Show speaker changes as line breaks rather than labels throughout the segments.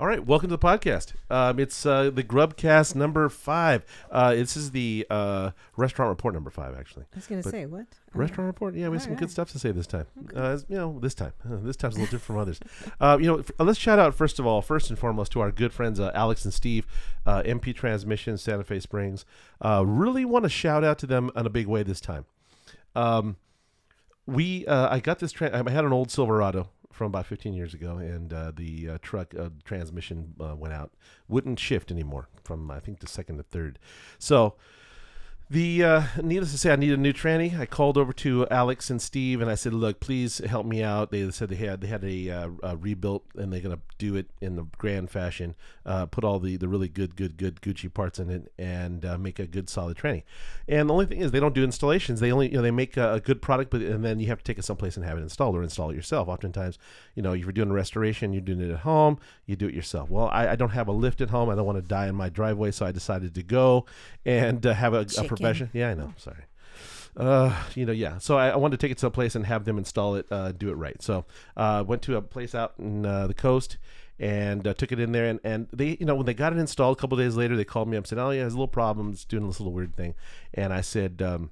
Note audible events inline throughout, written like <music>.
All right, welcome to the podcast. Um, it's uh, the Grubcast number five. Uh, this is the uh, restaurant report number five, actually.
I was gonna say what?
Restaurant report. Yeah, we have some good stuff to say this time. Uh, you know, this time. Uh, <laughs> this time's a little different from others. Uh, you know, f- let's shout out first of all, first and foremost, to our good friends uh, Alex and Steve, uh, MP Transmission, Santa Fe Springs. Uh, really want to shout out to them in a big way this time. Um, we, uh, I got this. Tra- I had an old Silverado from about 15 years ago, and uh, the uh, truck uh, transmission uh, went out, wouldn't shift anymore from I think the second to third. So the uh, needless to say, I need a new tranny. I called over to Alex and Steve, and I said, "Look, please help me out." They said they had they had a, uh, a rebuilt, and they're gonna do it in the grand fashion. Uh, put all the, the really good, good, good Gucci parts in it, and uh, make a good, solid tranny. And the only thing is, they don't do installations. They only you know they make a, a good product, but and then you have to take it someplace and have it installed, or install it yourself. Oftentimes, you know, if you're doing a restoration, you're doing it at home, you do it yourself. Well, I, I don't have a lift at home. I don't want to die in my driveway, so I decided to go and uh, have a, a. profession. Yeah, I know. Sorry. Uh, you know, yeah. So I, I wanted to take it to a place and have them install it, uh, do it right. So uh, went to a place out in uh, the coast and uh, took it in there. And, and they, you know, when they got it installed, a couple days later, they called me up and said, "Oh, yeah, there's a little problem. It's doing this little weird thing." And I said, um,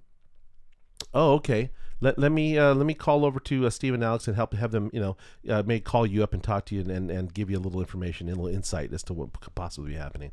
"Oh, okay." Let, let me uh, let me call over to uh, Steve and Alex and help have them you know uh, may call you up and talk to you and, and, and give you a little information and a little insight as to what could possibly be happening.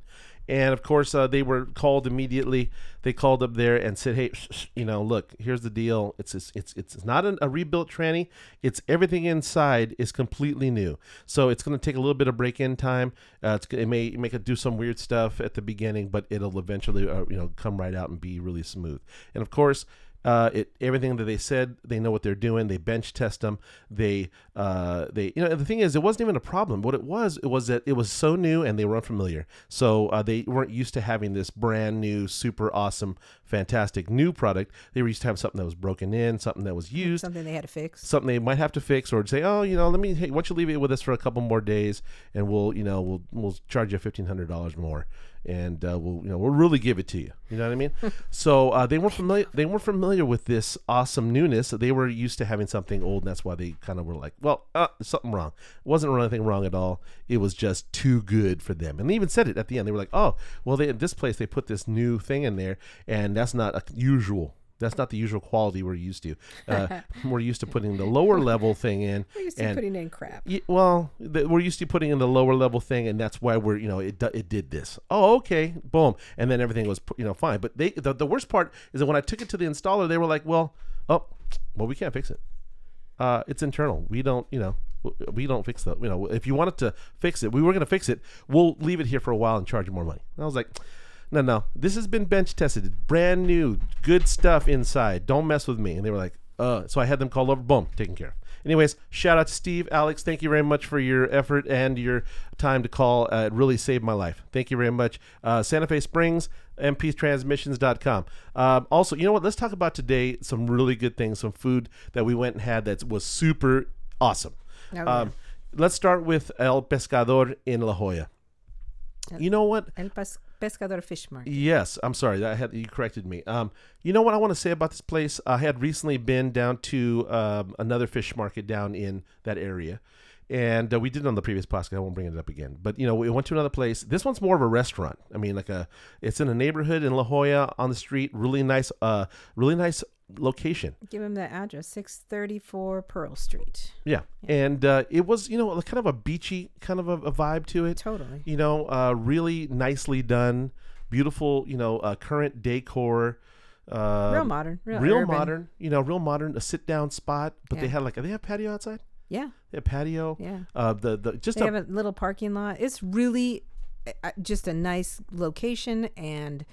And of course, uh, they were called immediately. They called up there and said, "Hey, you know, look, here's the deal. It's it's it's, it's not an, a rebuilt tranny. It's everything inside is completely new. So it's going to take a little bit of break-in time. Uh, it may make it do some weird stuff at the beginning, but it'll eventually, uh, you know, come right out and be really smooth. And of course." Uh, it everything that they said, they know what they're doing. They bench test them. They, uh, they, you know, the thing is, it wasn't even a problem. What it was, it was that it was so new and they were unfamiliar. So uh, they weren't used to having this brand new, super awesome, fantastic new product. They were used to have something that was broken in, something that was used,
Something they had to fix.
something they might have to fix, or say, oh, you know, let me, hey, why don't you leave it with us for a couple more days, and we'll, you know, we'll we'll charge you fifteen hundred dollars more, and uh, we'll, you know, we'll really give it to you. You know what I mean? <laughs> so uh, they weren't familiar. They weren't familiar with this awesome newness. They were used to having something old, and that's why they kind of were like, well, uh, something wrong. It wasn't anything wrong at all. It was just too good for them, and they even said it at the end. They were like, oh, well, they at this place they put this new thing in there, and that's not a usual. That's not the usual quality we're used to. Uh, <laughs> <laughs> we're used to putting the lower level thing in,
We're used to putting in crap.
Ye- well, the, we're used to putting in the lower level thing, and that's why we're you know it it did this. Oh, okay, boom, and then everything was you know fine. But they the, the worst part is that when I took it to the installer, they were like, well, oh, well, we can't fix it. Uh, it's internal. We don't you know we don't fix that. You know, if you wanted to fix it, we were gonna fix it. We'll leave it here for a while and charge you more money. And I was like. No, no. This has been bench tested, brand new, good stuff inside. Don't mess with me. And they were like, uh. So I had them call over. Boom, taken care of. Anyways, shout out to Steve, Alex. Thank you very much for your effort and your time to call. Uh, it really saved my life. Thank you very much. Uh, Santa Fe Springs, mptransmissions.com. Um, also, you know what? Let's talk about today some really good things, some food that we went and had that was super awesome.
Oh, yeah.
Um, let's start with El Pescador in La Jolla. You know what?
El Pes- Pescador Fish Market.
Yes, I'm sorry. I had you corrected me. Um, you know what I want to say about this place? I had recently been down to um, another fish market down in that area, and uh, we did it on the previous podcast. I won't bring it up again. But you know, we went to another place. This one's more of a restaurant. I mean, like a, it's in a neighborhood in La Jolla on the street. Really nice. Uh, really nice location.
Give him the address 634 Pearl Street.
Yeah, and uh, it was you know kind of a beachy kind of a, a vibe to it.
Totally.
you know, uh, really nicely done, beautiful, you know, uh, current decor. Uh,
real modern. Real,
real modern, you know, real modern. A sit down spot, but they
Yeah.
had like they have patio outside.
Yeah.
Have patio.
Yeah.
Uh, the the just
They
a,
have a little parking lot. It's really uh, just a nice location and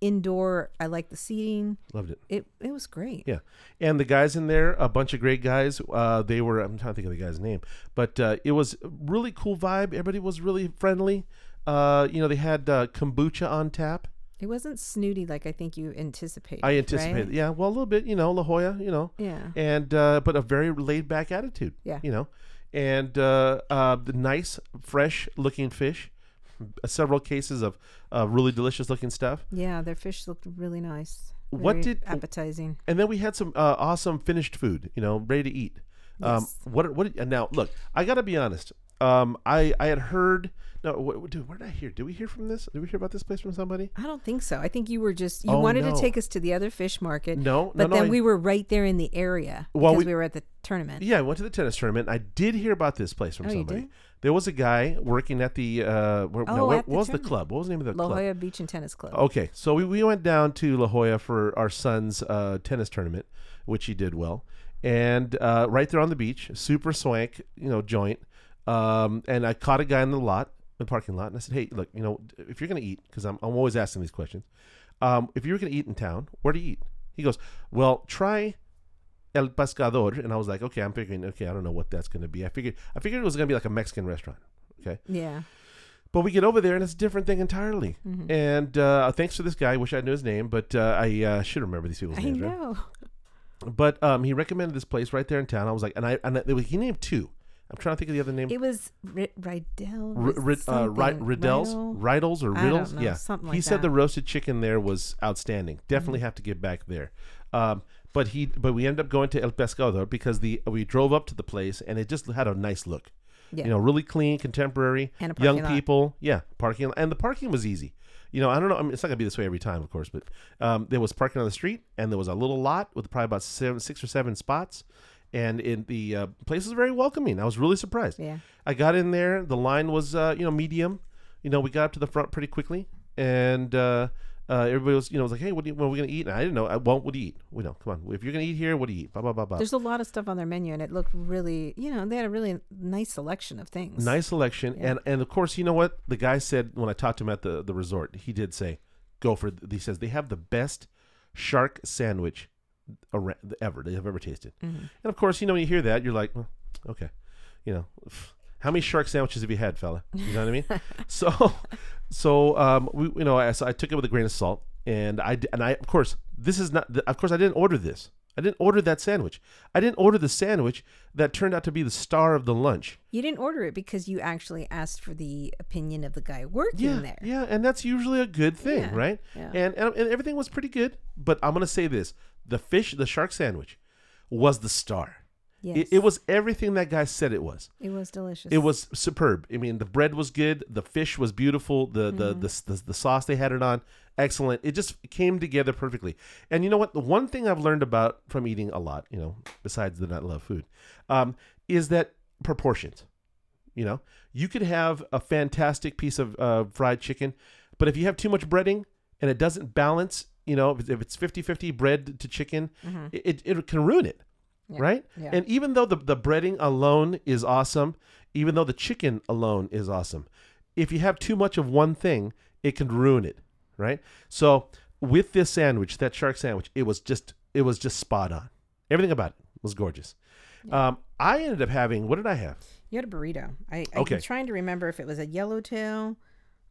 indoor. I like the seating.
loved it.
It it was great.
Yeah, and the guys in there, a bunch of great guys. Uh, they were I'm trying to think of the guy's name, but uh, it was really cool vibe. Everybody was really friendly. Uh, you know, they had uh, kombucha on tap.
It wasn't snooty like I think you anticipated.
I anticipated,
right?
yeah, well, a little bit, you know, La Jolla, you know,
Yeah.
and uh, but a very laid back attitude.
Yeah.
you know, and uh, uh, the nice, fresh looking fish. Several cases of uh, really delicious looking stuff.
Yeah, their fish looked really nice.
What did-
appetizing?
and then we had some uh, awesome finished food, you know, ready to eat. Um,
Yes.
what what and now look, I got to be honest. um, I I had heard. No, what, dude, where did I hear? Did we hear from this? Did we hear about this place from somebody?
I don't think so. I think you were just you
Oh,
wanted
no.
to take us to the other fish market.
No, no,
but
no,
then
I-
we were right there in the area
Well,
because
we-
we, were at the tournament.
Yeah, I went to the tennis tournament. I did hear about this place from
Oh,
somebody. There was a guy working at the. Uh, where, no,
Oh,
what,
the
was the club? What was the name of the
La
club?
Jolla Beach and Tennis Club.
Okay, so we, we went down to La Jolla for our son's uh, tennis tournament, which he did well, and uh, right there on the beach, super swank, you know, joint. Um, and I caught a guy in the lot, the parking lot, and I said, "Hey, look, you know, if you're gonna eat, because I'm, I'm always asking these questions, um, if you're gonna eat in town, where do you eat?" He goes, "Well, try." El Pescador, and I was like, okay, I'm figuring, okay, I don't know what that's going to be. I figured, I figured it was going to be like a Mexican restaurant. Okay,
Yeah.
but we get over there and it's a different thing entirely.
Mm-hmm.
And uh, thanks to this guy, I wish I knew his name, but uh, I uh, should remember these people's
I
names. Right?
know.
But um, he recommended this place right there in town. I was like, and I and I, he named two. I'm trying to think of the other name.
It was R- Rydell.
R-
was
uh, Ri-
something.
Riddles,
Rydell?
Riddles, or Riddles. yeah,
something like he
said
that.
the roasted chicken there was outstanding. Definitely
Mm-hmm.
have to get back there. Um, but he, but we ended up going to El Pescador because the we drove up to the place and it just had a nice look.
Yeah.
You know, really clean, contemporary,
And a
young
parking lot.
people. Yeah, parking, and the parking was easy. You know, I don't know. I mean, it's not gonna be this way every time, of course, but um, there was parking on the street, and there was a little lot with probably about seven, six or seven spots, and in the uh, place was very welcoming. I was really surprised.
Yeah.
I got in there. The line was, uh, you know, medium. You know, we got up to the front pretty quickly, and uh, uh, everybody was, you know, was like, "Hey, what, do you, what are we gonna eat?" And I didn't know. I, well, what do you eat? We know. Come on. If you're gonna eat here, what do you eat? Blah blah blah blah.
There's a lot of stuff on their menu, and it looked really, you know, they had a really nice selection of things.
Nice selection,
Yeah.
and and of course, you know what the guy said when I talked to him at the the resort. He did say, "Go for." He says they have the best shark sandwich ever they have ever tasted.
Mhm.
And of course, you know when you hear that, you're like, well, okay, you know, how many shark sandwiches have you had, fella? You know what I mean? <laughs> so, so um, we, you know, I, so I took it with a grain of salt, and I and I of course this is not. Of course, I didn't order this. I didn't order that sandwich. I didn't order the sandwich that turned out to be the star of the lunch.
You didn't order it because you actually asked for the opinion of the guy working
Yeah,
there.
yeah, and that's usually a good thing,
Yeah,
right?
yeah.
And, and and everything was pretty good. But I'm gonna say this: the fish, the shark sandwich, was the star.
Yes.
It, it was everything that guy said it was.
It was delicious.
It was superb. I mean, the bread was good. The fish was beautiful. The the, the, the the sauce they had it on, excellent. It just came together perfectly. And you know what? The one thing I've learned about from eating a lot, you know, besides the not love food, um, is that proportions. You know, you could have a fantastic piece of uh, fried chicken, but if you have too much breading and it doesn't balance, you know, if it's- if 50-50 bread to chicken, it, it can ruin it
Yeah.
right?
Yeah.
And even though the, the breading alone is awesome, even though the chicken alone is awesome, if you have too much of one thing, it can ruin it, right? So with this sandwich, that shark sandwich, it was just it was just spot on. Everything about it was gorgeous. Um, I ended up having what did I have?
You had a burrito. I,
Okay.
I'm trying to remember if it was a yellowtail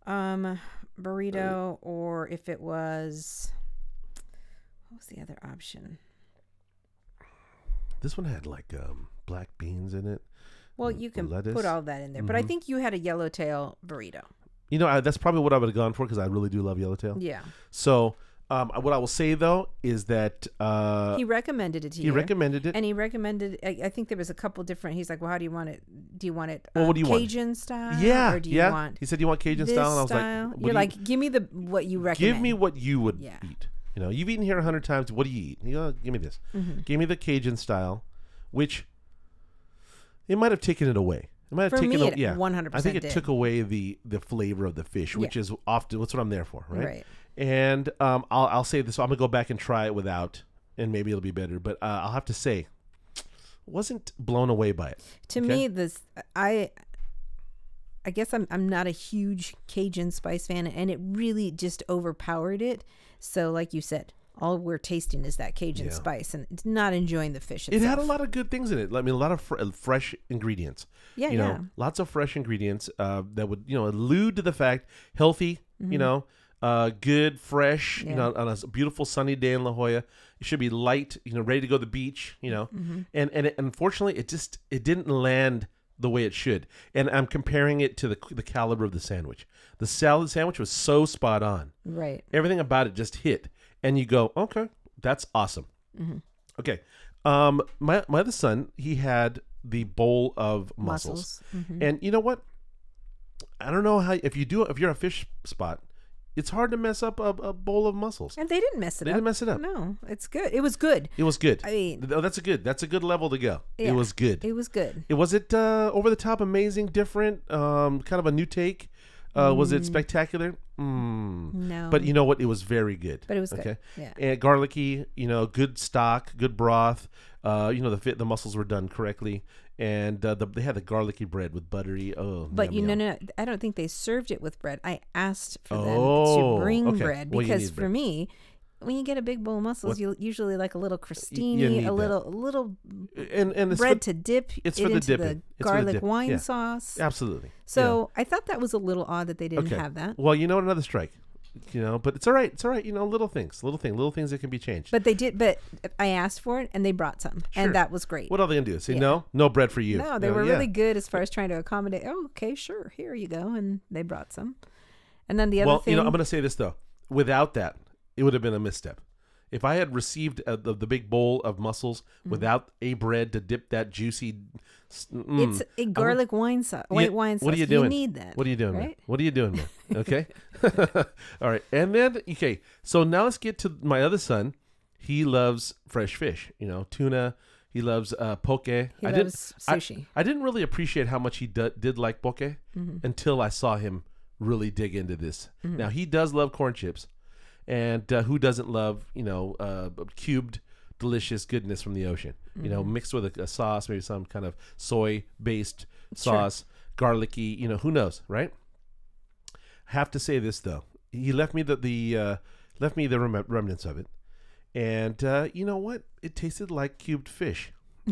um, burrito or if it was. What was the other option?
This one had like um, black beans in it.
Well,
Mm,
you can
lettuce.
put all that in there, but I
Mhm.
think you had a yellowtail burrito.
You know, I, that's probably what I would have gone for because I really do love yellowtail.
Yeah.
So um, what I will say though is that uh,
he recommended it to you.
he
you.
recommended it.
and he recommended. I, I think there was a couple different. He's like, "Well, how do you want it? Do you want it
Well, what do you want?
Cajun style?
Yeah,
or do you
yeah.
want
he said you want Cajun
this
style, and I was like, what
You're like, give me the what you
you,
recommend.
give me what you would
Yeah.
eat. You know, you've eaten here a hundred times. What do you eat? You know, give me this.
Mhm.
Give me the Cajun style, which it might have taken it away. It might have
For
taken
me,
it Yeah,
100%
I think it
did.
took away the the flavor of the fish, which is often what's what I'm there for, right?
Right.
And um, I'll I'll say this. I'm gonna go back and try it without, and maybe it'll be better. But uh, I'll have to say, wasn't blown away by it.
To
Okay.
me, this I. I guess I'm I'm not a huge Cajun spice fan, and it really just overpowered it. So, like you said, all we're tasting is that Cajun
Yeah.
spice, and it's not enjoying the fish.
It had a lot of good things in it. I mean, a lot of fr- fresh ingredients.
Yeah,
you know,
yeah.
lots of fresh ingredients uh, that would you know allude to the fact healthy. You know, uh, good, fresh. You
Mm-hmm.
Know, on a beautiful sunny day in La Jolla, it should be light. You know, ready to go to the beach. You know,
Mm-hmm.
and and it, unfortunately, it just it didn't land the way it should. And I'm comparing it to the the caliber of the sandwich. The salad sandwich was so spot on.
Right.
Everything about it just hit, and you go, okay, that's awesome.
Mm-hmm.
Okay, um, my my other son, he had the bowl of mussels.
Mussels. Mhm.
And you know what? I don't know how if you do if you're a fish spot, it's hard to mess up a, a bowl of mussels.
And they didn't mess it
They
up.
didn't mess it up.
No, it's good. It was good.
It was good.
I mean,
that's a good. That's a good level to go.
Yeah.
It was good.
it was good.
It was it uh, over the top, amazing, different, um, kind of a new take. Uh, Was it spectacular? Mm.
No.
But you know what? It was very good.
But it was good.
okay.
Yeah.
And garlicky, you know, good stock, good broth. Uh, you know, the fit, the mussels were done correctly, and uh, the, they had the garlicky bread with buttery. Oh,
But
yum,
you know, no, no, I don't think they served it with bread. I asked for them
Oh,
to bring
okay.
bread
Well,
because for
bread.
me, when you get a big bowl of mussels, you usually like a little crostini, a little, a little
and and
bread
for-
to dip
it's
it
for the
into
dipping.
the
It's for the
garlic
dip.
wine
Yeah.
sauce.
absolutely.
So I thought that was a little odd that they didn't
Okay.
have that.
Well, you know, another strike. You know, but it's all right. It's all right. You know, little things, little thing, little things that can be changed.
But they did. But I asked for it, and they brought some,
Sure.
and that was great.
what are they gonna do? Say
Yeah.
no, no bread for you.
No, they
know,
were
yeah.
really good as far as trying to accommodate. Oh, okay, sure, here you go, and they brought some. And then the other
Well,
thing,
you know, I'm gonna say this though. Without that, it would have been a misstep. If I had received uh the, the big bowl of mussels
Mm-hmm.
without a bread to dip that juicy, mm,
it's a garlic wine sauce,
You-
white wine sauce.
What are you doing?
need that.
What are you doing, man?
right?
What are you doing, man? <laughs> Okay. <laughs> All right. And then, okay. So now let's get to my other son. He loves fresh fish, you know, tuna. He loves uh, poke.
He
I
loves
didn't, I-
sushi.
I, didn't really appreciate how much he d- did like poke
Mm-hmm.
until I saw him really dig into this.
Mm-hmm.
Now, he does love corn chips. And uh, who doesn't love, you know, uh, cubed, delicious goodness from the ocean? You know,
Mm-hmm.
mixed with a, a sauce, maybe some kind of soy based sauce, garlicky, you know, who knows, right? Have to say this though. He left me the the uh, left me the rem- remnants of it, and uh, you know what? It tasted like cubed fish. <laughs>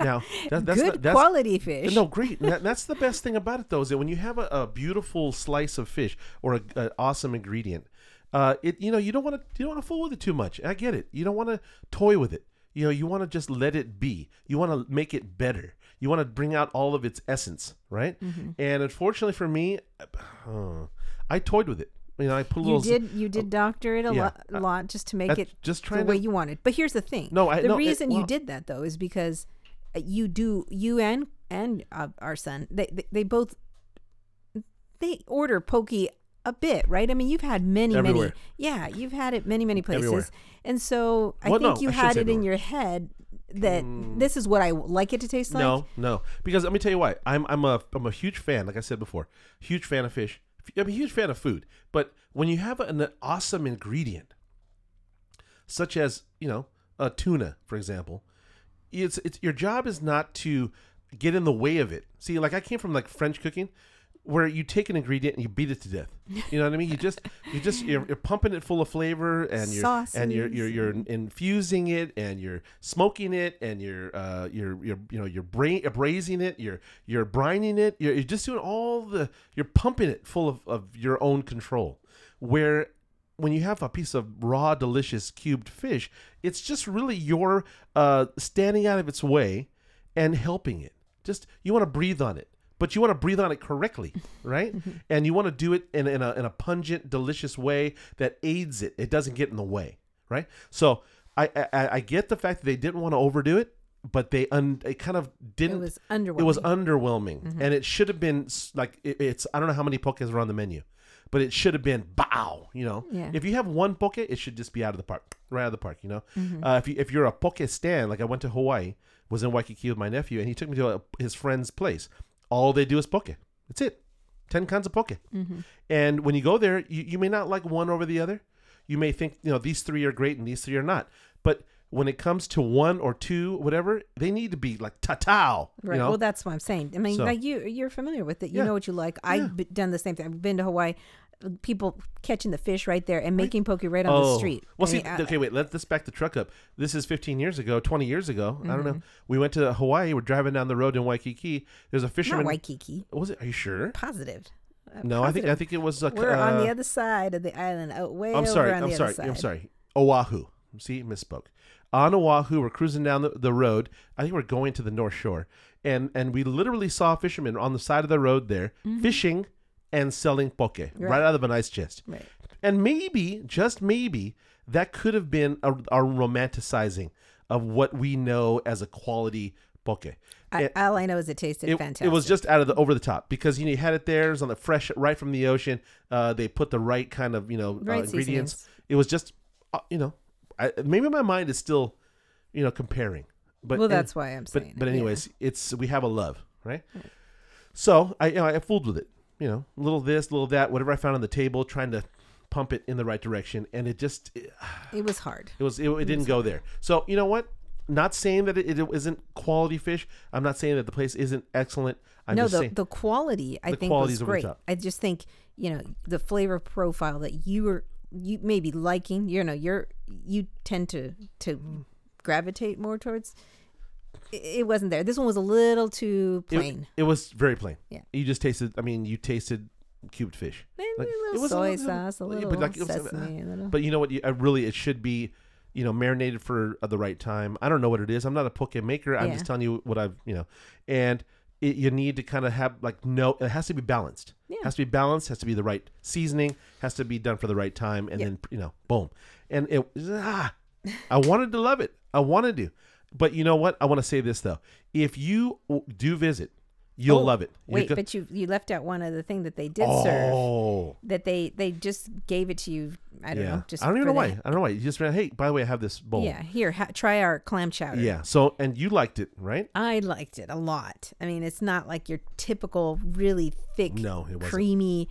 now that, that's
Good
not, that's,
quality fish.
no, great. And that, that's the best thing about it, though, is that when you have a, a beautiful slice of fish or an awesome ingredient, uh, it you know you don't want to you don't want to fool with it too much. I get it. You don't want to toy with it. You know, you want to just let it be. You want to make it better. You want to bring out all of its essence, right?
Mm-hmm.
And unfortunately for me, uh, <sighs> I toyed with it. You know, I put a
You
little.
did you did doctor it a
yeah.
lot, lot just to make it
just
the
trying
way you wanted. But here's the thing.
No, I-
the
no, it-
reason you did that though is because uh, you do you and and uh, our son they, they they both they order poke a bit, right? I mean, you've had many
Everywhere.
many yeah, you've had it many many places.
Everywhere.
And so I
Well,
think
no,
you
I
had it in your head that mm. this is what I like it to taste like.
No, no. Because let me tell you why. I'm I'm a I'm a huge fan. Like I said before, huge fan of fish. I'm a huge fan of food. But when you have an awesome ingredient, such as you know a tuna, for example, it's it's your job is not to get in the way of it. See, like I came from like French cooking. Where you take an ingredient and you beat it to death, you know what I mean. You just, you just, you're, you're pumping it full of flavor, and you're, and you're, you're, you're infusing it, and you're smoking it, and you're, uh, you're, you're, you know, you're bra- braising it, you're, you're brining it, you're, you're just doing all the, you're pumping it full of, of your own control. Where when you have a piece of raw, delicious cubed fish, it's just really your uh, standing out of its way and helping it. Just you want to breathe on it, but you want to breathe on it correctly, <laughs> right? and you want to do it in, in, a, in a pungent, delicious way that aids it. It doesn't get in the way, right? So I I, I get the fact that they didn't want to overdo it, but they un, it kind of didn't.
It was underwhelming.
It was underwhelming, and it should have been like it, it's. I don't know how many pokés are on the menu, but it should have been bow. You know,
Yeah.
if you have one poke, it should just be out of the park, right out of the park. You know,
Mm-hmm.
uh, if you if you're a poke stand, like I went to Hawaii, was in Waikiki with my nephew, and he took me to a, his friend's place. All they do is poke. That's it. Ten kinds of poke.
Mm-hmm.
And when you go there, you, you may not like one over the other. You may think, you know, these three are great and these three are not. But when it comes to one or two, whatever, they need to be like tatao.
Right.
You know?
Well, that's what I'm saying. I mean,
So-
like you, you're familiar with it. You
Yeah.
know what you like. I've b- done the same thing. I've been to Hawaii. People catching the fish right there and making poke right on the street.
Oh. Well,
I
see,
mean, I-
okay, wait. Let's, back the truck up. This is 15 years ago, 20 years ago. I don't know.
Mm-hmm.
We went to Hawaii. We're driving down the road in Waikiki. There's a
not
fisherman.
Waikiki.
Was it? Are you sure?
Positive. Uh,
No, I think I think it was. Like,
we're on the
uh,
other side of the island, out way
I'm
over
sorry. I'm
the
sorry. I'm sorry. Oahu. See, misspoke. On Oahu, we're cruising down the, the road. I think we're going to the North Shore, and and we literally saw fishermen on the side of the road there fishing and selling poke right.
Right.
out of an ice chest.
Right.
And maybe, just maybe, that could have been a, a romanticizing of what we know as a quality poke.
I,
It-
all I know is it tasted
it,
fantastic.
it was just out of the over the top because you, know, you had it there, it was on the fresh right from the ocean. Uh, they put the right kind of you know uh, ingredients.
seasonings.
It was just uh, you know, I, maybe my mind is still you know comparing, but
well,
and-
that's why I'm saying.
but but
it, yeah.
anyways, it's we have a love, right? So I you know, I fooled with it, you know, a little this, a little that, whatever I found on the table, trying to pump it in the right direction, and it just it,
it was hard.
It was it, it didn't go there. So you know what? Not saying that it, it isn't quality fish. I'm not saying that the place isn't excellent. I'm
no,
just
the
saying
the quality I
The
think was great. I just think you know the flavor profile that you were you may be liking. You know, you're you tend to to gravitate more towards. It, it wasn't there. This one was a little too plain.
it was very plain.
Yeah.
You just tasted. I mean, you tasted cubed fish.
Maybe
like,
a
it
little
was a
soy
little-
sauce, a little
but like, it
sesame, a little.
But you know what? You, uh, really, it should be, you know, marinated for uh, the right time. I don't know what it is. I'm not a poke maker. I'm
Yeah.
just telling you what I've, you know, and it, you need to kind of have like no. It has to be balanced.
Yeah.
Has to be balanced. Has to be the right seasoning. Has to be done for the right time, and
Yeah.
then you know, boom. And it ah, I wanted to love it. I wanted to, but you know what? I want to say this though. If you do visit, you'll
Oh,
love it. You
Wait,
could-
but you you left out one other thing that they did serve.
oh.
That they they just gave it to you. I don't
yeah.
know. Just
I don't even know
the-
why. I don't know why. You just ran. Hey, by the way, I have this bowl.
Yeah, here, ha- try our clam chowder.
Yeah. So, and you liked it, right?
I liked it a lot. I mean, it's not like your typical really thick,
No,
creamy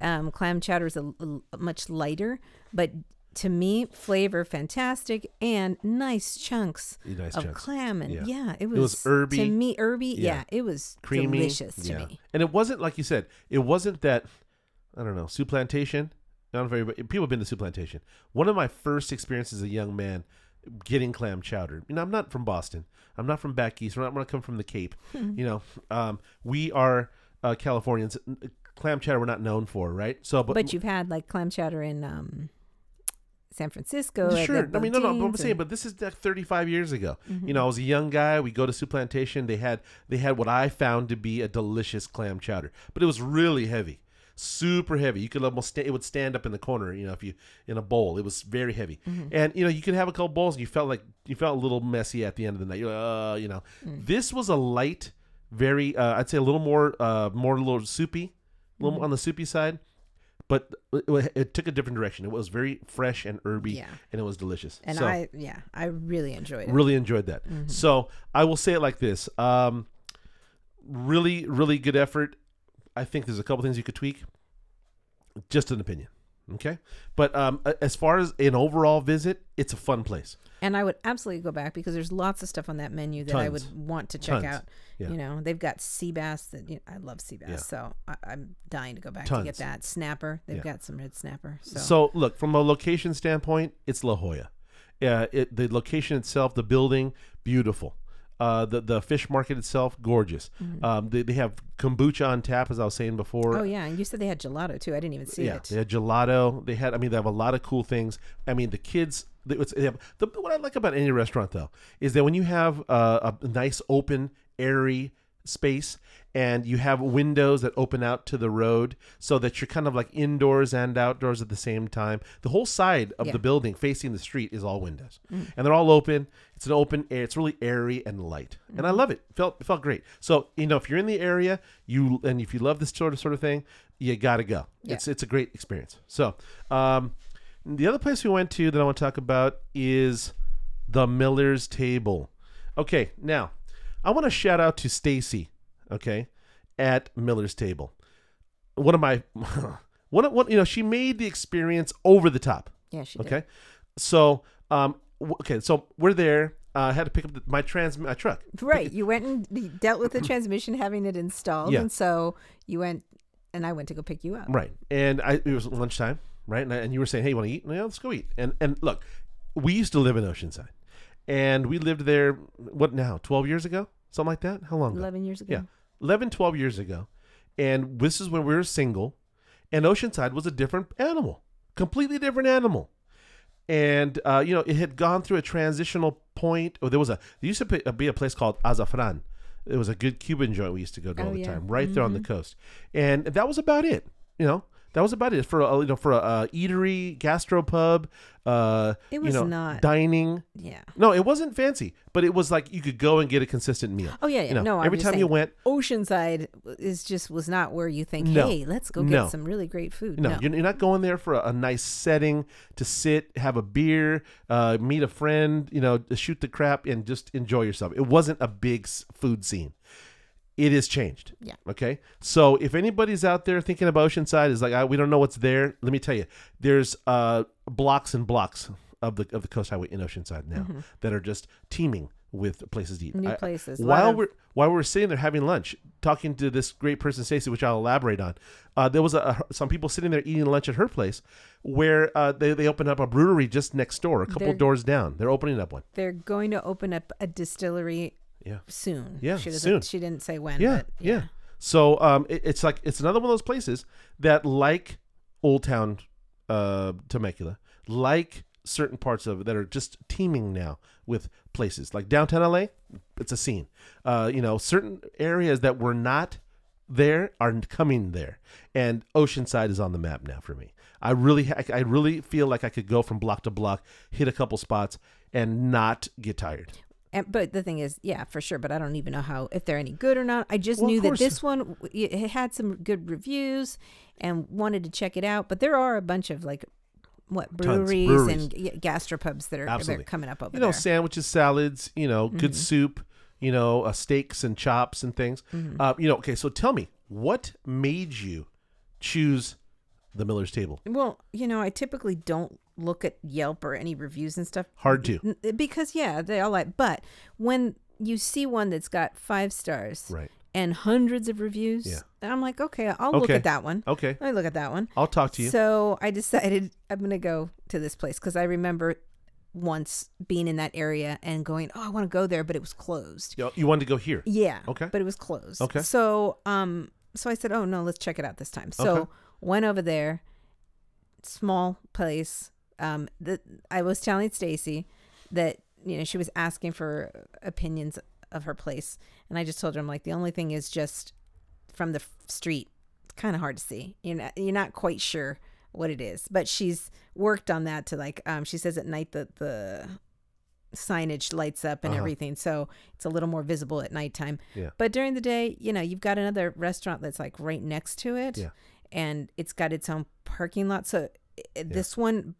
um, clam chowder is a, a- much lighter, but to me, flavor fantastic and nice chunks
Nice
of
chunks.
clam and
Yeah.
yeah, it was, it
was herby.
to me herby.
Yeah.
Yeah, it was
Creamy.
delicious to
yeah.
me.
And it wasn't like you said. It wasn't that. I don't know. Souplantation. Know if people have been to Souplantation. One of my first experiences as a young man getting clam chowder. You know, I'm not from Boston. I'm not from back east. We're not. going to come from the Cape. <laughs> You know, um, we are uh, Californians. Clam chowder we're not known for, right? So, but,
But you've had like clam chowder in um, San Francisco.
Sure. I mean, no, no. But I'm saying, but this is like 35 years ago.
Mm-hmm.
You know, I was a young guy. We go to Souplantation. They had they had what I found to be a delicious clam chowder, but it was really heavy, super heavy. You could almost sta- it would stand up in the corner. You know, if you in a bowl, it was very heavy.
Mm-hmm.
And you know, you could have a couple bowls, and you felt like you felt a little messy at the end of the night. You're like, uh, you know,
Mm.
this was a light, very uh, I'd say a little more uh, more a little soupy, a little
Mm-hmm.
more on the soupy side. But it, it took a different direction. It was very fresh and herby,
Yeah.
and it was delicious.
and
so,
I yeah, I really enjoyed it.
really enjoyed that.
Mm-hmm.
So I will say it like this: um, really, really good effort. I think there's a couple things you could tweak. Just an opinion, okay? But um, as far as an overall visit, it's a fun place.
And I would absolutely go back because there's lots of stuff on that menu that I would want to check
Tons.
out.
Yeah.
You know, they've got sea bass that you know, I love sea bass,
Yeah.
so I, I'm dying to go back to get that snapper. They've
Yeah.
got some red snapper. So,
So look, from a location standpoint, it's La Jolla. Uh, it, the location itself, the building, beautiful. Uh, the the fish market itself, gorgeous. Um, they, they have kombucha on tap, as I was saying before.
Mm-hmm. oh yeah, and you said they had gelato too. I didn't even see
yeah,
it.
Yeah, they had gelato. They had, I mean, they have a lot of cool things. I mean, the kids. They, it's- they have, the, what I like about any restaurant though is that when you have uh, a nice, open, airy space, and you have windows that open out to the road, so that you're kind of like indoors and outdoors at the same time. The whole side of
Yeah.
the building facing the street is all windows, and they're all open. It's an open air. It's really airy and light, and I love it. it. Felt it felt great. So you know, if you're in the area, you and if you love this sort of sort of thing, you got to go.
Yeah.
It's it's a great experience. So, um, the other place we went to that I want to talk about is the Miller's Table. Okay, now I want to shout out to Stacy. Okay, at Miller's Table. One of my <laughs> one one you know she made the experience over the top.
Yeah, she did.
Okay, so um w- okay so we're there. Uh, I had to pick up the, my trans my truck.
Right, you went and dealt with the transmission having it installed,
Yeah.
and so you went, and I went to go pick you up.
Right. And I it was lunchtime, right? And, I, and you were saying, "Hey, you want to eat?" Yeah, let's go eat. And and look, we used to live in Oceanside, and we lived there. What now? Twelve years ago, something like that. How long? ago?
Eleven years ago.
Yeah, 11, 12 years ago. And this is when we were single, and Oceanside was a different animal, completely different animal. And uh, you know, it had gone through a transitional point. Or there was a there used to be- be a place called Azafran. It was a good Cuban joint we used to go to all
Oh,
the
yeah.
time, right there on the coast. And that was about it. You know, That was about it for a, you know for a, uh eatery, gastropub. Uh,
It
you
was
know,
not-
dining.
Yeah.
No, it wasn't fancy, but it was like you could go and get a consistent meal.
Oh yeah, yeah.
You know,
no,
every time you went,
Oceanside is just was not where you think,
No.
hey, let's go
No.
get some really great food.
No,
No,
You're, you're not going there for a, a nice setting to sit, have a beer, uh, meet a friend, you know, shoot the crap, and just enjoy yourself. It wasn't a big food scene. It has changed.
Yeah.
Okay. So if anybody's out there thinking of Oceanside is like, I, we don't know what's there. Let me tell you, there's uh, blocks and blocks of the of the Coast Highway in Oceanside now that are just teeming with places to eat.
Mm-hmm. New
I-
places.
While
of-
we're while we're sitting there having lunch, talking to this great person, Stacey, which I'll elaborate on, uh, there was a, a- some people sitting there eating lunch at her place, where uh, they they opened up a brewery just next door, a couple
They're-
doors down. They're opening up one.
They're going to open up a distillery
Yeah.
soon.
Yeah,
she doesn't,
soon.
She didn't say when.
Yeah,
but
yeah. So um, it, it's like it's another one of those places that, like Old Town uh, Temecula, like certain parts of it that are just teeming now with places like downtown LA. It's a scene. Uh, you know, certain areas that were not there are coming there, and Oceanside is on the map now for me. I really, ha- I really feel like I could go from block to block, hit a couple spots, and not get tired.
And, but the thing is, yeah, for sure. But I don't even know how if they're any good or not. I just
Well,
knew that this one it had some good reviews and wanted to check it out. But there are a bunch of like what breweries,
breweries.
and g- gastropubs that are, that are coming up over there.
you know,
there.
sandwiches, salads, you know, good soup, you know, uh, steaks and chops and things. Uh, you know, okay, so tell me, what made you choose the Miller's Table?
Well, you know, I typically don't look at Yelp or any reviews and stuff
Hard to.
Because yeah, they all like. But when you see one that's got five stars
Right.
and hundreds of reviews,
Yeah.
I'm like, okay, I'll look at that one.
Okay,
Let me look at that one.
I'll talk to you.
So I decided I'm gonna go to this place because I remember once being in that area and going, oh, I want to go there, but it was closed.
you, you wanted to go here.
Yeah.
Okay.
But it was closed.
Okay.
So um, so I said, oh no, let's check it out this time. So
Okay.
went over there. Small place. Um, the I was telling Stacy that you know she was asking for opinions of her place, and I just told her I'm like the only thing is just from the street, it's kind of hard to see. You're not you're not quite sure what it is, but she's worked on that to like um she says at night that the signage lights up and
Uh-huh.
everything, so it's a little more visible at nighttime.
Yeah.
But during the day, you know, you've got another restaurant that's like right next to it,
Yeah.
and it's got its own parking lot. So i this one,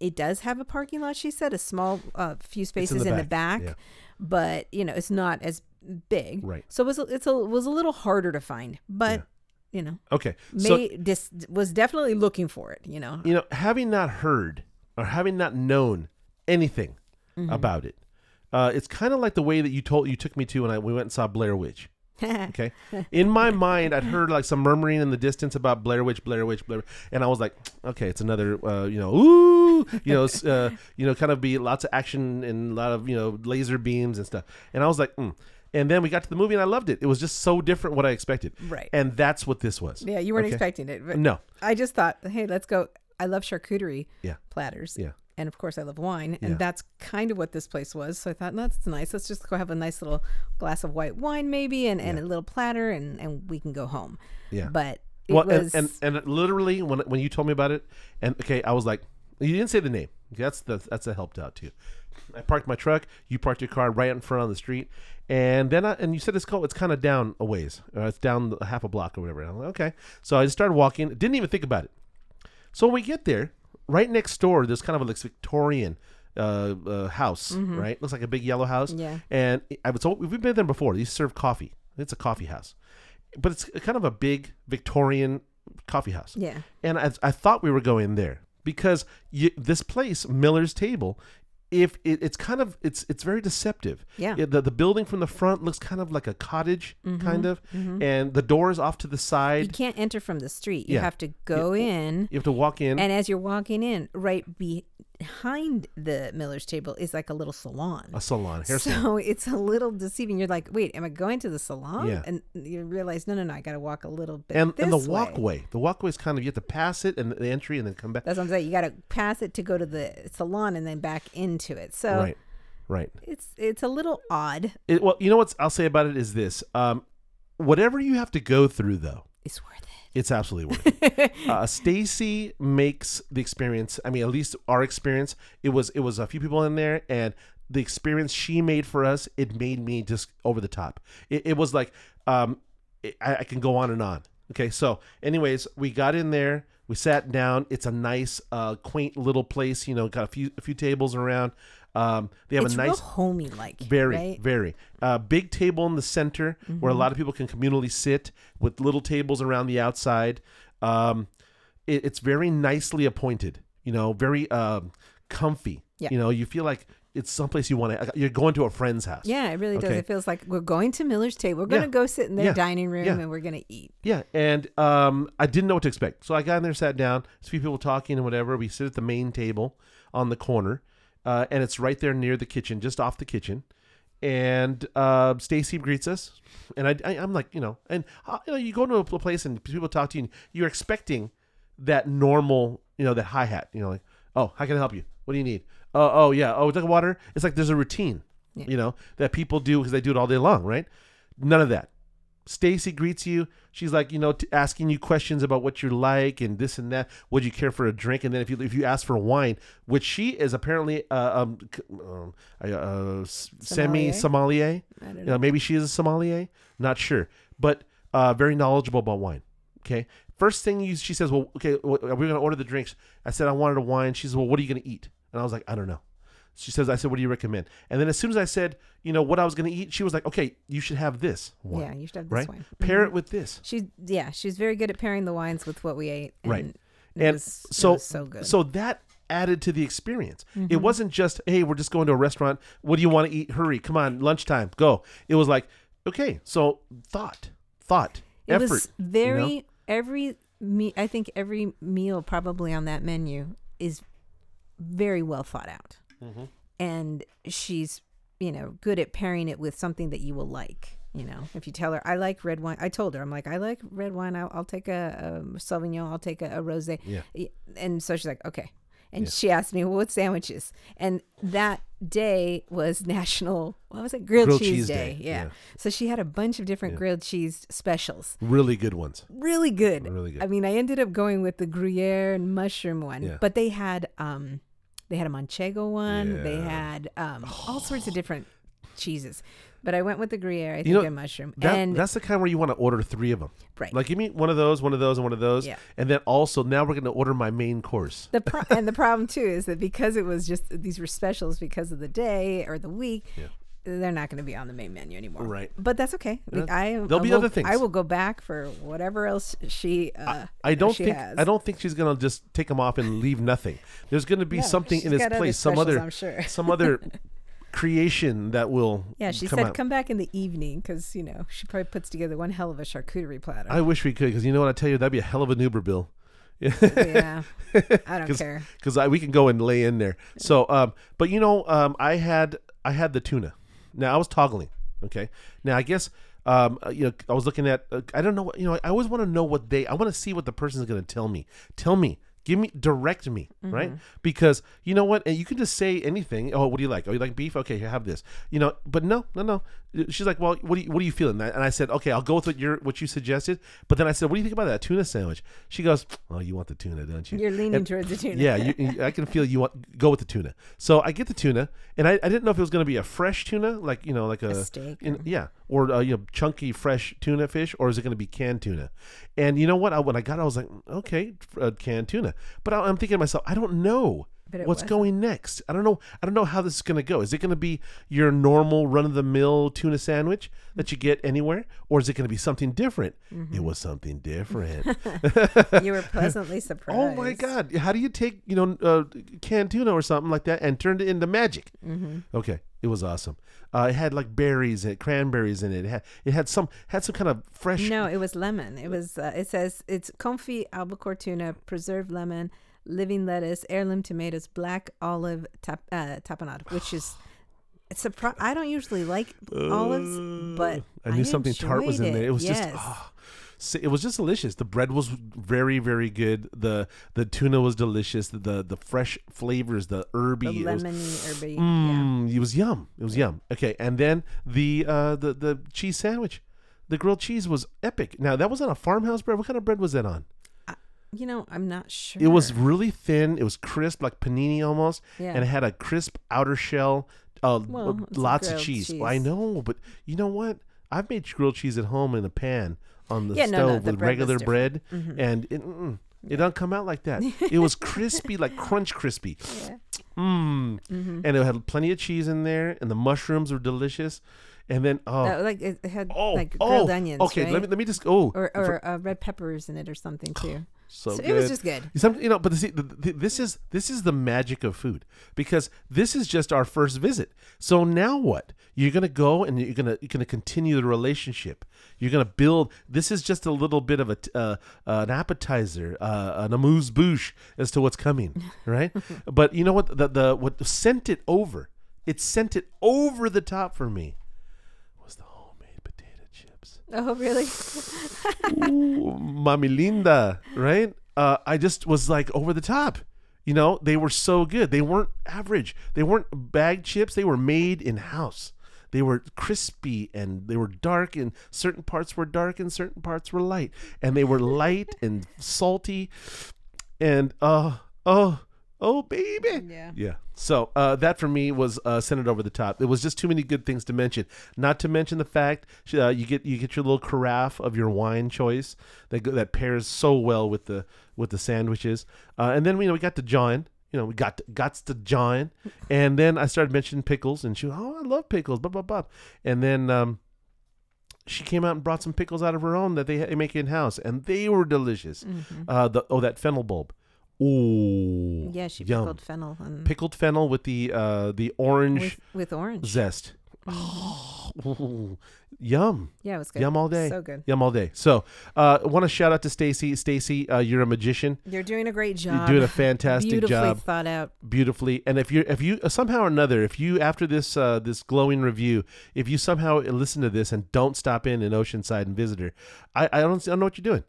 it does have a parking lot. She said a small, uh, few spaces in the
back, yeah.
but you know, it's not as big.
Right.
So it was a- it's a was a little harder to find, but you know,
Okay, so
may dis, was definitely looking for it. You know,
you know, having not heard or having not known anything
Mm-hmm.
about it, uh, it's kind of like the way that you told you took me to when I we went and saw Blair Witch. Okay, <laughs> in my mind, I'd heard like some murmuring in the distance about Blair Witch, Blair Witch, Blair, and I was like, okay, it's another, uh, you know, ooh, you know, uh, you know, kind of be lots of action and a lot of you know laser beams and stuff, and I was like, mm. and then we got to the movie and I loved it. It was just so different what I expected,
Right.
And that's what this was.
yeah, you weren't
Okay?
expecting it, but
No,
I just thought, hey, let's go. I love charcuterie
yeah,
platters.
yeah.
And of course I love wine, and
Yeah.
that's kind of what this place was. So I thought, no, that's nice. Let's just go have a nice little glass of white wine, maybe, and, and a little platter, and, and we can go home.
Yeah.
But it
well,
was
and, and and literally when when you told me about it, and okay, I was like, you didn't say the name. That's the that's that helped out too. I parked my truck. You parked your car right in front on the street, and then I, and you said it's called. It's kind of down a ways. Or it's down the- half a block or whatever. And I'm like, okay. So I just started walking. Didn't even think about it. So when we get there, right next door, there's kind of a like Victorian uh, uh, house, right? Looks like a big yellow house.
Mm-hmm. Yeah.
And I was told we've been there before. They serve coffee. It's a coffee house, but it's kind of a big Victorian coffee house.
yeah,
And I, I thought we were going there because you, this place, Miller's Table, if it, it's kind of it's it's very deceptive.
Yeah.
It- the the building from the front looks kind of like a cottage, mm-hmm, kind of, mm-hmm. and the doors off to the side.
you can't enter from the street. You
Yeah.
have to go in,
You have to walk in.
and as you're walking in, right behind the Miller's table is like a little salon.
a salon, hair salon.
So <laughs> it's a little deceiving. You're like, wait, am I going to the salon?
Yeah.
And you realize, no, no, no, I got to walk a little bit.
And, and the
way.
walkway. The walkway is kind of you have to pass it and the entry and then come back.
That's what I'm saying. You got to pass it to go to the salon and then back into it. So
Right, right.
it's it's a little odd.
It, well, you know what I'll say about it is this: um, whatever you have to go through, though,
It's worth it.
It's absolutely worth it. <laughs> uh, Stacy makes the experience. I mean, at least our experience. It was it was a few people in there, and the experience she made for us, it made me just over the top. It, it was like, um, it, I, I can go on and on. Okay, so anyways, we got in there. We sat down. It's a nice, uh, quaint little place. You know, got a few a few tables around. Um, they have
it's
a nice
homey like.
very,
right?
very. Uh, big table in the center where a
Mm-hmm.
lot of people can communally sit with little tables around the outside. Um, it, it's very nicely appointed, you know, very um, comfy.
Yeah.
You know, you feel like it's someplace you want to, you're going to a friend's house.
Yeah, it really does.
Okay.
It feels like we're going to Miller's table. We're gonna go sit in their
Yeah.
dining room
Yeah.
and we're gonna eat.
Yeah, and um, I didn't know what to expect, so I got in there, sat down. There's a few people talking and whatever. We sit at the main table on the corner, uh, and it's right there near the kitchen, just off the kitchen. And uh, Stacy greets us, and I, I, I'm like, you know, and uh, you know, you go to a place and people talk to you, and you're expecting that normal, you know, that hi hat, you know, like, oh, how can I help you? What do you need? Oh, oh yeah, oh, like water. It's like there's a routine,
Yeah.
you know, that people do because they do it all day long, right? None of that. Stacy greets you. She's like, you know, t- asking you questions about what you like and this and that. Would you care for a drink? And then if you if you ask for wine, which she is apparently uh, um, um, uh, semi sommelier.
I don't
You
know.
know, maybe she is a sommelier. Not sure, but uh, very knowledgeable about wine. Okay. First thing you, she says, well, okay, well, are we going to order the drinks? I said I wanted a wine. She says, well, what are you going to eat? And I was like, I don't know. She says, I said, what do you recommend? And then as soon as I said, you know, what I was going to eat, she was like, okay, you should have this wine.
Yeah, you should have this
right?
wine.
Pair
Mhm.
it with this.
She's yeah, she's very good at pairing the wines with what we ate. And
Right.
It
And
was, it
so,
was so good. Mm-hmm.
so that added to the experience. It wasn't just, hey, we're just going to a restaurant. What do you want to eat? Hurry, come on, lunchtime, go. It was like, okay, so thought, thought,
it
effort.
was very every me. I think every meal probably on that menu is very well thought out,
Mm-hmm.
and she's you know good at pairing it with something that you will like. You know, if you tell her I like red wine, I told her I'm like I like red wine. I'll, I'll take a, a Sauvignon. I'll take a, a rosé.
Yeah.
and so she's like okay. And she asked me, well, what sandwiches? And that day was National, what was it? Grilled,
Grilled
Cheese,
Cheese
Day.
Day,
Yeah.
yeah.
So she had a bunch of different
Yeah.
grilled cheese specials.
really good ones.
Really good.
Really good.
I mean, I ended up going with the Gruyere and mushroom one,
Yeah.
but they had um they had a Manchego one. They had um all sorts of different cheeses. But I went with the Gruyere, I think,
know,
and mushroom.
That,
and
that's the kind where you want to order three of them.
right.
Like, give me one of those, one of those, and one of those.
Yeah.
And then also, now we're going to order my main course.
the pro- and the <laughs> problem too is that because it was just these were specials because of the day or the week,
Yeah.
They're not going to be on the main menu anymore.
Right.
But that's okay.
Yeah.
I
There'll
I
be
will-
other things.
I will go back for whatever else she. Uh,
I don't
she
think
has.
I don't think she's gonna just take them off and leave nothing. There's gonna be
No,
something in its place, some other
I'm sure. <laughs>
some other <laughs> creation that will
Yeah, she
come
said
out.
come back in the evening because you know she probably puts together one hell of a charcuterie platter.
I wish we could, because you know what I tell you, that'd be a hell of an Uber bill.
yeah, <laughs> I don't
'Cause-
care.
because we can go and lay in there. So, um, but you know, um, I had I had the tuna. Now I was toggling. Okay. Now I guess um, uh, you know I was looking at. Uh, I don't know. You know, I always want to know what they. I want to see what the person is going to tell me. Tell me. Give me direct me, right? Because you know what, and you can just say anything. Oh, what do you like? Oh, you like beef? Okay, here, have this. You know, but no, no, no. She's like, well, what do you, what are you feeling? And I said, okay, I'll go with what you what you suggested. But then I said, what do you think about that tuna sandwich? She goes, oh, you want the tuna, don't you?
You're leaning
And-
towards the tuna.
yeah, you, I can feel you want go with the tuna. So I get the tuna, and I, I didn't know if it was going to be a fresh tuna, like you know, like a,
A steak
in- yeah, or uh, you know, chunky fresh tuna fish, or is it going to be canned tuna? And you know what? I, when I got, it, I was like, okay, uh, canned tuna. But I'm thinking to myself, I don't know.
But
What's
wasn't.
going next? I don't know. I don't know how this is going to go. Is it going to be your normal run of the mill tuna sandwich that you get anywhere, or is it going to be something different?
Mm-hmm.
It was something different. <laughs>
you were pleasantly surprised. <laughs>
Oh my God! How do you take you know uh, canned tuna or something like that and turn it into magic?
Mm-hmm.
Okay, it was awesome. Uh, it had like berries and cranberries in it. It had it had some had some kind of fresh.
No, it was lemon. It was. Uh, it says it's confit albacore tuna, preserved lemon, living lettuce, heirloom tomatoes, black olive tap, uh, tapenade, which is. <sighs> It's a pro- I don't usually like olives, but
I knew something tart was in
enjoyed
there. It was
yes.
just. ah. So it was just delicious. The bread was very, very good. the The tuna was delicious. The the, the fresh flavors, the herby,
the
it was-
lemony herby. Yeah.
Mm, It was yum. It was yum. Okay, and then the uh, the the cheese sandwich, The grilled cheese was epic. Now that was on a farmhouse bread. What kind of bread was that on?
You know, I'm not sure.
It was really thin. It was crisp, like panini almost,
Yeah.
and it had a crisp outer shell. Uh,
Well,
lots of cheese.
cheese.
I know, but you know what? I've made grilled cheese at home in a pan on the
Yeah,
stove
no, the
with
bread
regular bread.
Mhm.
and it, mm-mm, it don't come out like that. <laughs> it was crispy, like crunch crispy.
Yeah.
Mmm.
Mm-hmm.
And it had plenty of cheese in there, and the mushrooms were delicious. And then oh
That, like it had
oh
like
oh
grilled onions.
okay.
right?
Let me let me just oh
or
for-
or uh, red peppers in it or something <sighs> too.
so,
So
good.
it was just good.
Some, you know, but see, this is this is the magic of food because this is just our first visit. So now what? You're gonna go and you're gonna you're gonna continue the relationship. You're gonna build. This is just a little bit of a uh, an appetizer, uh, an amuse bouche as to what's coming, <laughs> right? but you know what? The the what sent it over? It sent it over the top for me. Was the homemade potato chips. <laughs>
Oh really?
Ooh, Linda, right? Uh, I just was like over the top. You know, they were so good. They weren't average. They weren't bag chips. They were made in house. They were crispy and they were dark, and certain parts were dark and certain parts were light. And they were light and salty. And uh, oh, oh, baby.
Yeah.
Yeah. So uh, that for me was uh, sent over the top. It was just too many good things to mention. Not to mention the fact uh, you get you get your little carafe of your wine choice that that pairs so well with the with the sandwiches. Uh, and then you know we got to John. You know we got to, got to John, and then I started mentioning pickles, and she oh I love pickles, blah blah blah. And then um, she came out and brought some pickles out of her own that they, make in house, and they were delicious.
Mhm.
Uh, the oh that fennel bulb. Ooh,
Yeah, she
yum.
pickled fennel and
pickled fennel with the uh the orange
with, with orange.
zest. <gasps> Oh, yum,
Yeah, it was good.
yum all day,
So good.
yum all day. So, uh, want to shout out to Stacy. Stacy, uh, you're a magician.
You're doing a great job.
You're doing a fantastic
Beautifully
job, Beautifully
thought out.
beautifully. And if you if you uh, somehow or another, if you after this uh, this glowing review, if you somehow listen to this and don't stop in in Oceanside and visit her, I I don't I don't know what you're doing.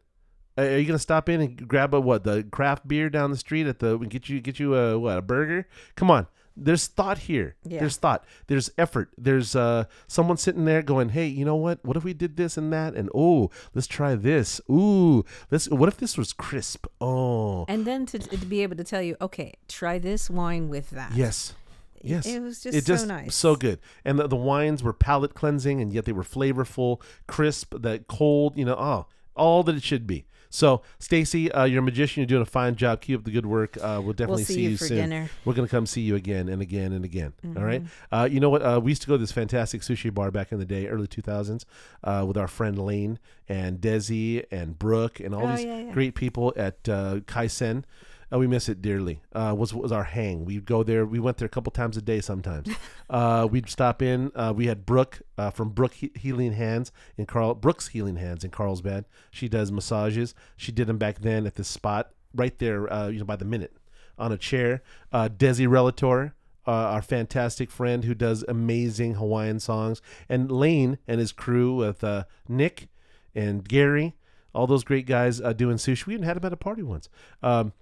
Uh, Are you gonna stop in and grab a what the craft beer down the street at the get you get you a what a burger? Come on, there's thought here.
Yeah.
There's thought. There's effort. There's uh someone sitting there going, hey, you know what? What if we did this and that? And oh, let's try this. Ooh, let's. What if this was crisp? Oh,
And then to, to be able to tell you, okay, try this wine with that.
yes. Yes.
It was just,
it just
so nice.
so good and the, the wines were palate cleansing and yet they were flavorful crisp that cold you know oh all that it should be so stacy uh, you're a magician. You're doing a fine job. Keep up the good work. Uh, we'll definitely
We'll see, you for
soon.
dinner.
we're gonna come see you again and again and again. All right?
Mm-hmm.
uh, you know what? Uh, we used to go to this fantastic sushi bar back in the day early 2000s uh, with our friend lane and desi and brooke and all
Oh,
these
yeah, yeah.
great people at uh, kaisen uh, we miss it dearly. Uh, was was our hang. We'd go there. We went there a couple times a day. Sometimes <laughs> uh, we'd stop in. Uh, we had Brooke uh, from Brooke he- Healing Hands in Carl Brooks Healing Hands in Carlsbad. She does massages. She did them back then at this spot right there. Uh, you know, by the minute on a chair. Uh, Desi Relator. Uh, our fantastic friend who does amazing Hawaiian songs, and Lane and his crew with uh, Nick and Gary, all those great guys uh, doing sushi. We even had them at a party once. Um,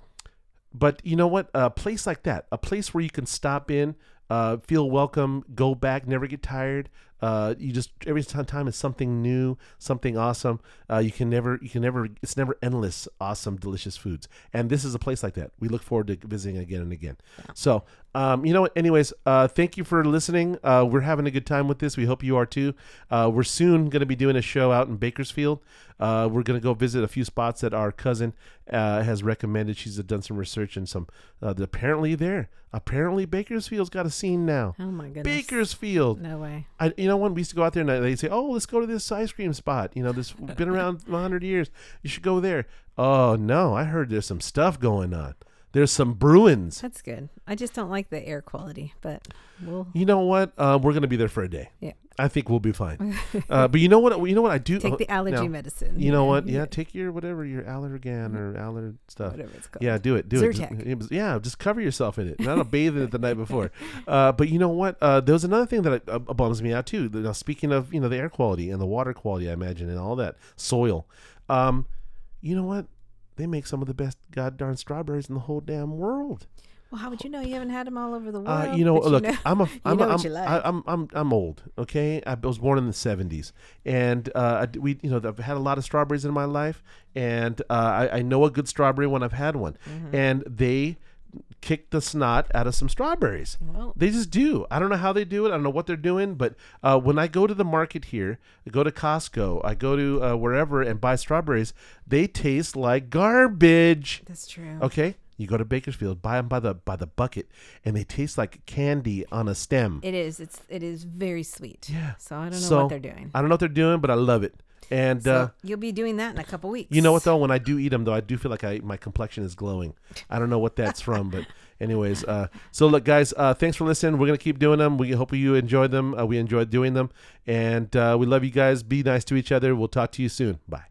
but you know what? A place like that, a place where you can stop in, uh, feel welcome, go back, never get tired. Uh, you just every time is something new, something awesome. Uh, you can never, you can never. It's never endless, awesome, delicious foods. And this is a place like that. We look forward to visiting again and again. So, um, you know what? Anyways, uh, thank you for listening. Uh, we're having a good time with this. We hope you are too. Uh, we're soon going to be doing a show out in Bakersfield. Uh, we're going to go visit a few spots that our cousin uh, has recommended. She's done some research and some. Uh, apparently, there. Apparently, Bakersfield's got a scene now.
Oh my goodness.
Bakersfield.
No way.
I, you know, when we used to go out there and they say, "Oh, let's go to this ice cream spot." You know, this <laughs> been around hundred years. You should go there. Oh no, I heard there's some stuff going on. There's some Bruins.
That's good. I just don't like the air quality, but we'll
You know what? Uh, we're gonna be there for a day.
Yeah.
I think we'll be fine. <laughs> uh, but you know what? You know what I do?
take the allergy
now,
medicine.
You know what? Yeah, take your whatever your Allergan or
Mm-hmm.
aller stuff.
Whatever it's called.
Yeah, do it. Do it.
Zyrtec.
it yeah, just cover yourself in it. Not a bathe in it the night before. <laughs> Uh, but you know what? Uh, there was another thing that uh, bums me out too. Now, speaking of you know the air quality and the water quality, I imagine, and all that soil. Um, you know what? They make some of the best goddamn strawberries in the whole damn world.
Well, how would you know? You haven't had them all over the world.
Uh, you know, look, I'm a, <laughs> I'm,
know
I'm,
like.
I'm, I'm, I'm old. Okay, I was born in the '70s, and uh, I we, you know, I've had a lot of strawberries in my life, and uh, I, I know a good strawberry when I've had one,
Mm-hmm.
and they kick the snot out of some strawberries.
Well-
they just do. I don't know how they do it. I don't know what they're doing, but uh, when I go to the market here, I go to Costco, I go to uh, wherever and buy strawberries, they taste like garbage.
That's true.
Okay, you go to Bakersfield, buy them by the by the bucket, and they taste like candy on a stem.
It is. It's. It is very sweet.
Yeah.
So I don't know
So,
what they're doing.
I don't know what they're doing, but I love it. And
So
uh,
you'll be doing that in a couple weeks.
you know what though, when I do eat them though, I do feel like I my complexion is glowing. I don't know what that's from, but <laughs> anyways, uh, so look, guys, uh, thanks for listening. We're gonna keep doing them. We hope you enjoyed them. Uh, we enjoyed doing them, and uh, we love you guys. Be nice to each other. We'll talk to you soon. Bye.